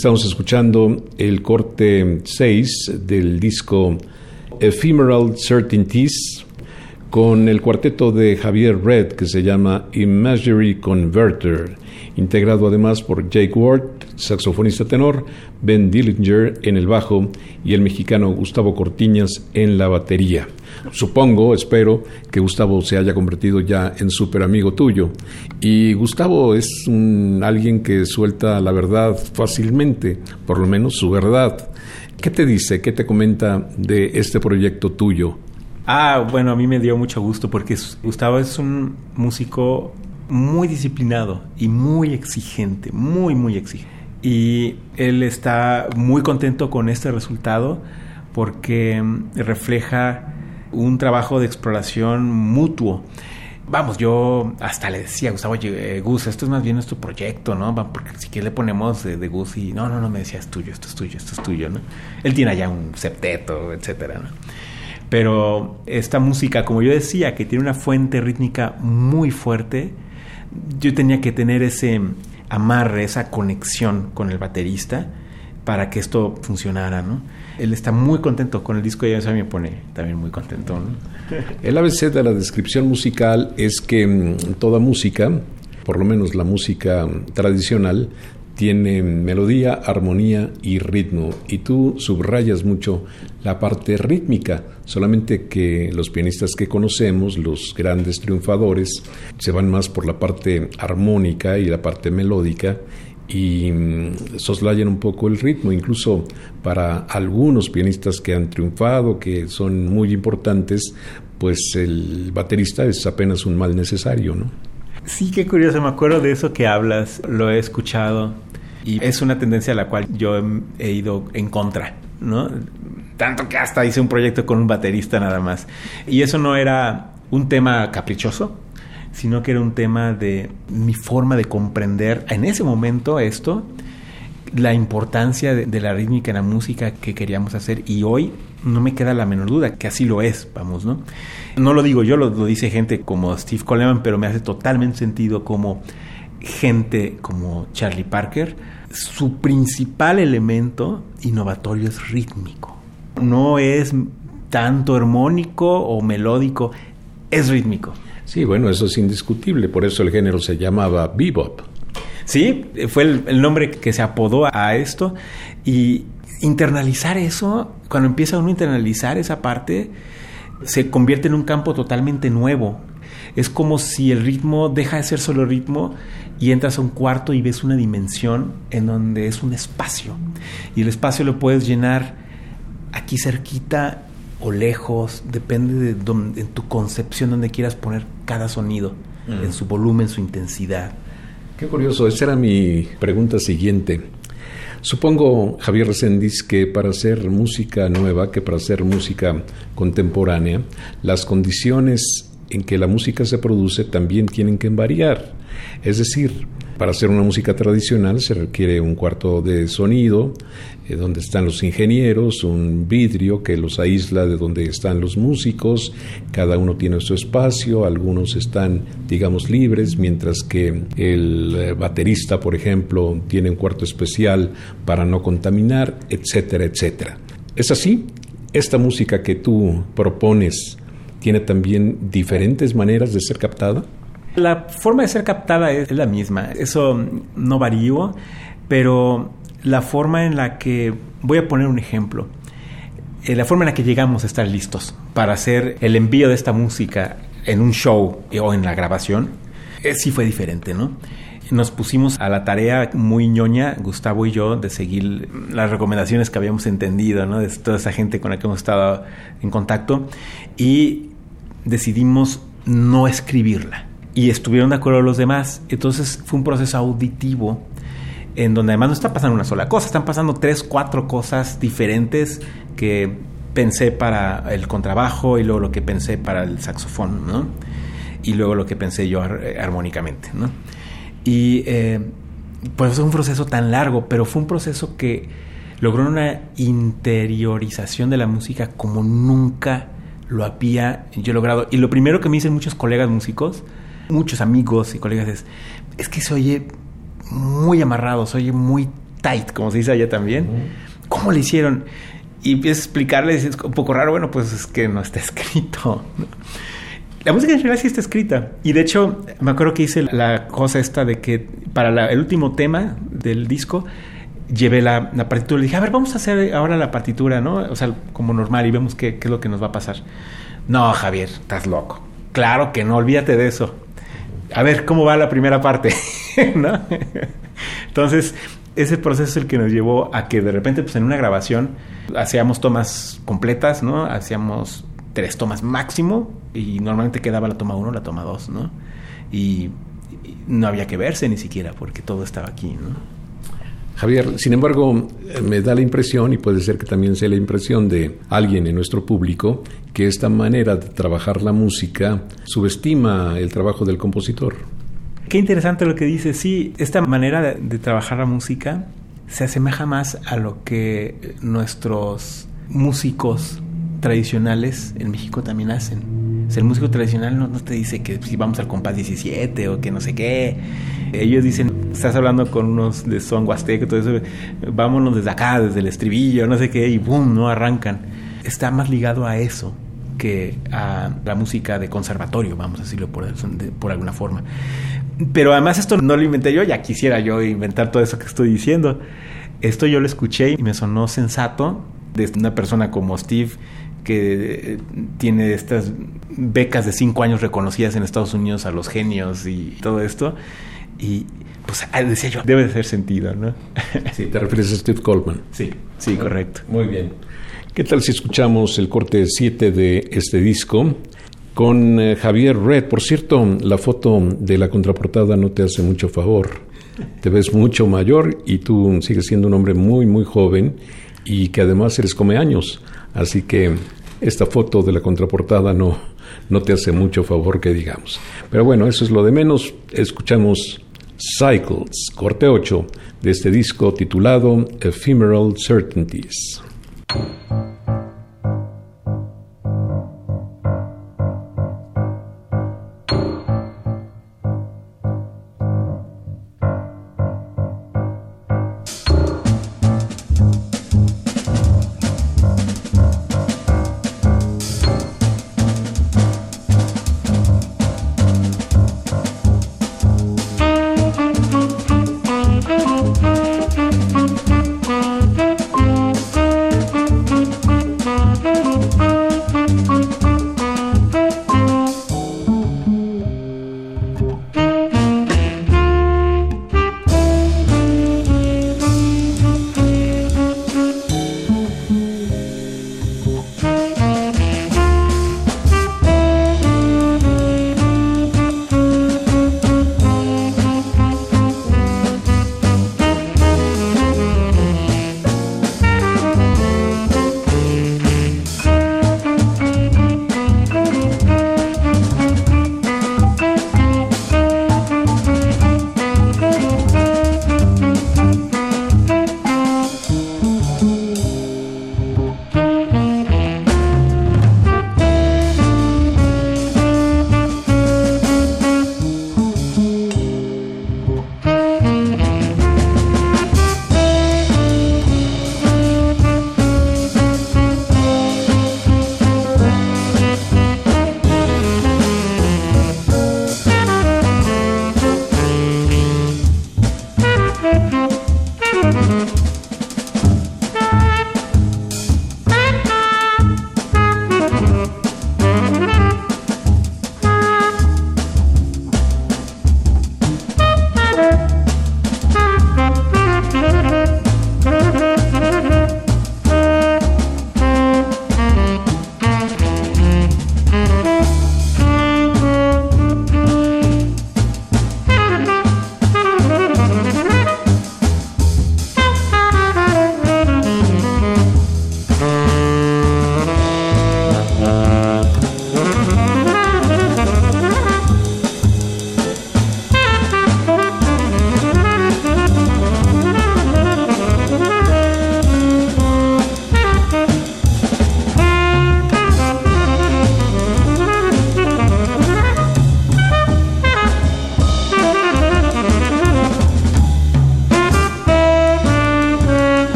Estamos escuchando el corte 6 del disco Ephemeral Certainties con el cuarteto de Javier Red que se llama Imagery Converter, integrado además por Jake Ward, saxofonista tenor, Ben Dillinger en el bajo y el mexicano Gustavo Cortiñas en la batería. Supongo, espero, que Gustavo se haya convertido ya en súper amigo tuyo. Y Gustavo es un, alguien que suelta la verdad fácilmente, por lo menos su verdad. ¿Qué te dice, qué te comenta de este proyecto tuyo? Ah, bueno, a mí me dio mucho gusto porque Gustavo es un músico muy disciplinado y muy exigente, muy, muy exigente. Y él está muy contento con este resultado porque refleja un trabajo de exploración mutuo. Vamos, yo hasta le decía a Gustavo, oye, Gus, esto es más bien nuestro proyecto, ¿no? Porque si quieres le ponemos de, Gus y no, no, no, me decía, es tuyo, esto es tuyo, esto es tuyo, ¿no? Él tiene allá un septeto, etcétera, ¿no? Pero esta música, como yo decía, que tiene una fuente rítmica muy fuerte, yo tenía que tener ese amarre, esa conexión con el baterista para que esto funcionara, ¿no? él está muy contento con el disco y eso me pone también muy contento. El ABC de la descripción musical es que mm, toda música, por lo menos la música tradicional, tiene melodía, armonía y ritmo. Y tú subrayas mucho la parte rítmica, solamente que los pianistas que conocemos, los grandes triunfadores, se van más por la parte armónica y la parte melódica y mm, soslayan un poco el ritmo, incluso para algunos pianistas que han triunfado, que son muy importantes, pues el baterista es apenas un mal necesario, ¿no? Sí, qué curioso, me acuerdo de eso que hablas, lo he escuchado y es una tendencia a la cual yo he ido en contra, ¿no? Tanto que hasta hice un proyecto con un baterista nada más. Y eso no era un tema caprichoso, sino que era un tema de mi forma de comprender en ese momento esto, la importancia de, la rítmica en la música que queríamos hacer y hoy no me queda la menor duda que así lo es, vamos, ¿no? No lo digo yo, lo, dice gente como Steve Coleman, pero me hace totalmente sentido como gente como Charlie Parker, su principal elemento innovatorio es rítmico. No es tanto armónico o melódico, es rítmico. Sí, bueno, eso es indiscutible, por eso el género se llamaba bebop. Sí, fue el, nombre que se apodó a esto y internalizar eso, cuando empieza uno a internalizar esa parte, se convierte en un campo totalmente nuevo. Es como si el ritmo deja de ser solo ritmo y entras a un cuarto y ves una dimensión en donde es un espacio. Y el espacio lo puedes llenar aquí cerquita o lejos, depende de donde, tu concepción donde quieras poner cada sonido, mm. en su volumen, su intensidad. Qué curioso, esa era mi pregunta siguiente. Supongo, Javier Reséndiz, que para hacer música nueva, que para hacer música contemporánea, las condiciones en que la música se produce también tienen que variar. Es decir, para hacer una música tradicional se requiere un cuarto de sonido, eh, donde están los ingenieros, un vidrio que los aísla de donde están los músicos, cada uno tiene su espacio, algunos están, digamos, libres, mientras que el eh, baterista, por ejemplo, tiene un cuarto especial para no contaminar, etcétera, etcétera. ¿Es así? Esta música que tú propones tiene también diferentes maneras de ser captada? La forma de ser captada es la misma, eso no varío, pero la forma en la que, voy a poner un ejemplo, eh, la forma en la que llegamos a estar listos para hacer el envío de esta música en un show o en la grabación, eh, sí fue diferente, ¿no? Nos pusimos a la tarea muy ñoña, Gustavo y yo, de seguir las recomendaciones que habíamos entendido, ¿no? De toda esa gente con la que hemos estado en contacto y decidimos no escribirla y estuvieron de acuerdo los demás. Entonces fue un proceso auditivo en donde además no está pasando una sola cosa, están pasando tres, cuatro cosas diferentes que pensé para el contrabajo y luego lo que pensé para el saxofón, ¿no? Y luego lo que pensé yo armónicamente, ¿no? Y eh, pues fue un proceso tan largo, pero fue un proceso que logró una interiorización de la música como nunca lo había yo logrado. Y lo primero que me dicen muchos colegas músicos muchos amigos y colegas es, es que se oye muy amarrado, se oye muy tight, como se dice allá también. ¿Cómo le hicieron? Y empiezas a explicarles, es un poco raro, bueno, pues es que no está escrito. La música en general sí está escrita. Y de hecho, me acuerdo que hice la cosa esta de que para el último tema del disco, llevé la, partitura y dije, a ver, vamos a hacer ahora la partitura, ¿no? O sea, como normal y vemos qué, qué es lo que nos va a pasar. No, Javier, estás loco. Claro que no, olvídate de eso. A ver, ¿cómo va la primera parte? ¿No? Entonces, ese proceso es el que nos llevó a que de repente, pues en una grabación, hacíamos tomas completas, ¿no? Hacíamos tres tomas máximo y normalmente quedaba la toma uno, la toma dos, ¿no? Y, no había que verse ni siquiera porque todo estaba aquí, ¿no? Javier, sin embargo, me da la impresión, y puede ser que también sea la impresión de alguien en nuestro público, que esta manera de trabajar la música subestima el trabajo del compositor. Qué interesante lo que dice. Sí, esta manera de, trabajar la música se asemeja más a lo que nuestros músicos tradicionales en México también hacen. El músico tradicional no, te dice que si vamos al compás 17 o que no sé qué. Ellos dicen, estás hablando con unos de son huasteco, todo eso, vámonos desde acá, desde el estribillo, no sé qué, y boom, no arrancan. Está más ligado a eso que a la música de conservatorio, vamos a decirlo por, por alguna forma. Pero además esto no lo inventé yo, ya quisiera yo inventar todo eso que estoy diciendo. Esto yo lo escuché y me sonó sensato de una persona como Steve que tiene estas becas de cinco años reconocidas en Estados Unidos a los genios y todo esto. Y pues ah, decía yo, debe de ser sentido, ¿no? Sí, te refieres a Steve Coleman. Sí, sí, correcto. Muy bien. ¿Qué tal si escuchamos el corte 7 de este disco? con eh, Javier Red. Por cierto, la foto de la contraportada no te hace mucho favor. Te ves mucho mayor y tú sigues siendo un hombre muy, muy joven y que además eres come años. Así que esta foto de la contraportada no, no te hace mucho favor que digamos. Pero bueno, eso es lo de menos. Escuchamos Cycles, corte 8, de este disco titulado Ephemeral Certainties.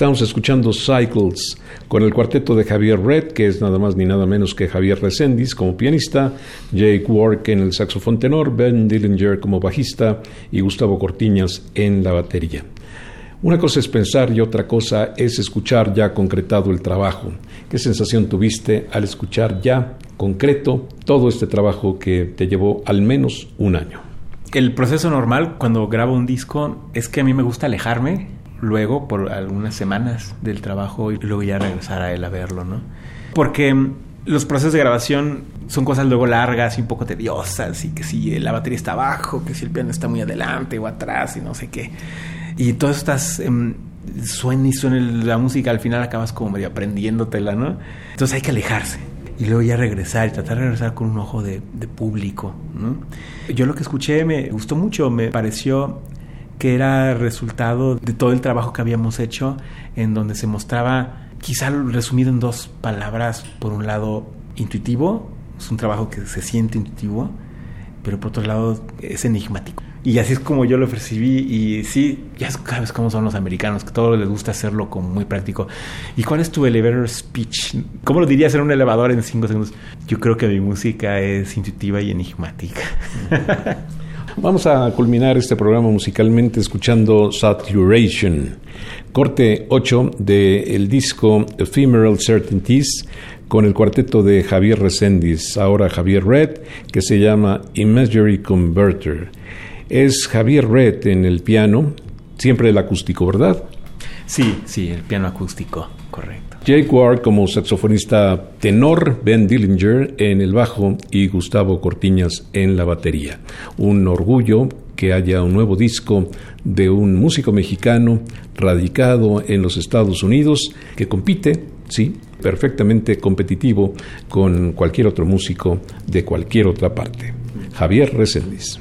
Estamos escuchando Cycles con el cuarteto de Javier Red, que es nada más ni nada menos que Javier Resendiz como pianista, Jake Work en el saxofón tenor, Ben Dillinger como bajista y Gustavo Cortiñas en la batería. Una cosa es pensar y otra cosa es escuchar ya concretado el trabajo. ¿Qué sensación tuviste al escuchar ya concreto todo este trabajo que te llevó al menos un año? El proceso normal cuando grabo un disco es que a mí me gusta alejarme luego por algunas semanas del trabajo y luego ya regresar a él a verlo, ¿no? Porque mm, los procesos de grabación son cosas luego largas y un poco tediosas y que si la batería está abajo, que si el piano está muy adelante o atrás y no sé qué. Y todo estás... Eh, suena y suena la música, al final acabas como medio aprendiéndotela, ¿no? Entonces hay que alejarse y luego ya regresar y tratar de regresar con un ojo de, de público, ¿no? Yo lo que escuché me gustó mucho, me pareció que era resultado de todo el trabajo que habíamos hecho, en donde se mostraba, quizá resumido en dos palabras, por un lado, intuitivo, es un trabajo que se siente intuitivo, pero por otro lado es enigmático. Y así es como yo lo percibí y sí, ya sabes cómo son los americanos, que todo les gusta hacerlo como muy práctico. ¿Y cuál es tu elevator speech? ¿Cómo lo dirías en un elevador en cinco segundos? Yo creo que mi música es intuitiva y enigmática. Vamos a culminar este programa musicalmente escuchando Saturation, corte 8 del disco Ephemeral Certainties con el cuarteto de Javier Resendiz, ahora Javier Red, que se llama Imagery Converter. Es Javier Red en el piano, siempre el acústico, ¿verdad? Sí, sí, el piano acústico, correcto. Jake Ward como saxofonista tenor, Ben Dillinger en el bajo y Gustavo Cortiñas en la batería. Un orgullo que haya un nuevo disco de un músico mexicano radicado en los Estados Unidos que compite, sí, perfectamente competitivo con cualquier otro músico de cualquier otra parte. Javier Resendiz.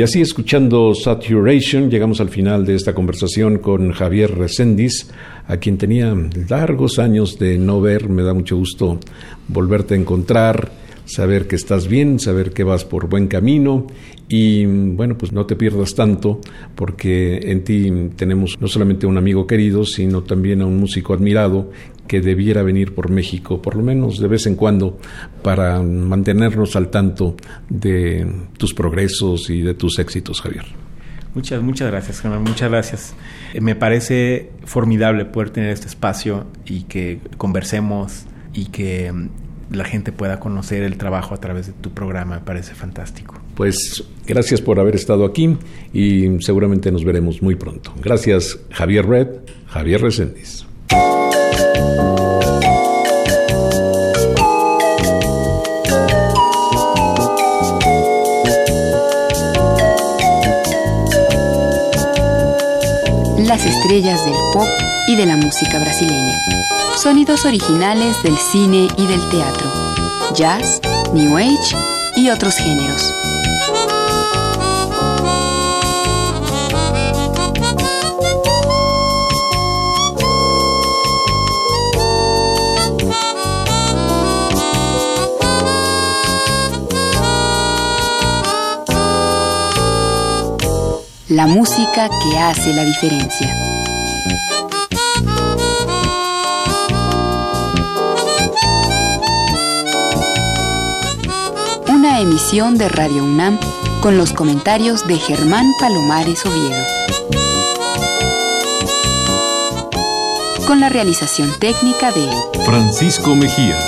Y así escuchando Saturation, llegamos al final de esta conversación con Javier Reséndiz, a quien tenía largos años de no ver. Me da mucho gusto volverte a encontrar, saber que estás bien, saber que vas por buen camino y bueno, pues no te pierdas tanto porque en ti tenemos no solamente un amigo querido, sino también a un músico admirado que debiera venir por México, por lo menos de vez en cuando, para mantenernos al tanto de tus progresos y de tus éxitos, Javier. Muchas, muchas gracias, Germán, muchas gracias. Eh, me parece formidable poder tener este espacio y que conversemos y que mm, la gente pueda conocer el trabajo a través de tu programa, me parece fantástico. Pues gracias por haber estado aquí y seguramente nos veremos muy pronto. Gracias, Javier Red, Javier Reséndiz. Las estrellas del pop y de la música brasileña. Sonidos originales del cine y del teatro. Jazz, New Age y otros géneros. La música que hace la diferencia. Una emisión de Radio UNAM con los comentarios de Germán Palomares Oviedo. Con la realización técnica de Francisco Mejía.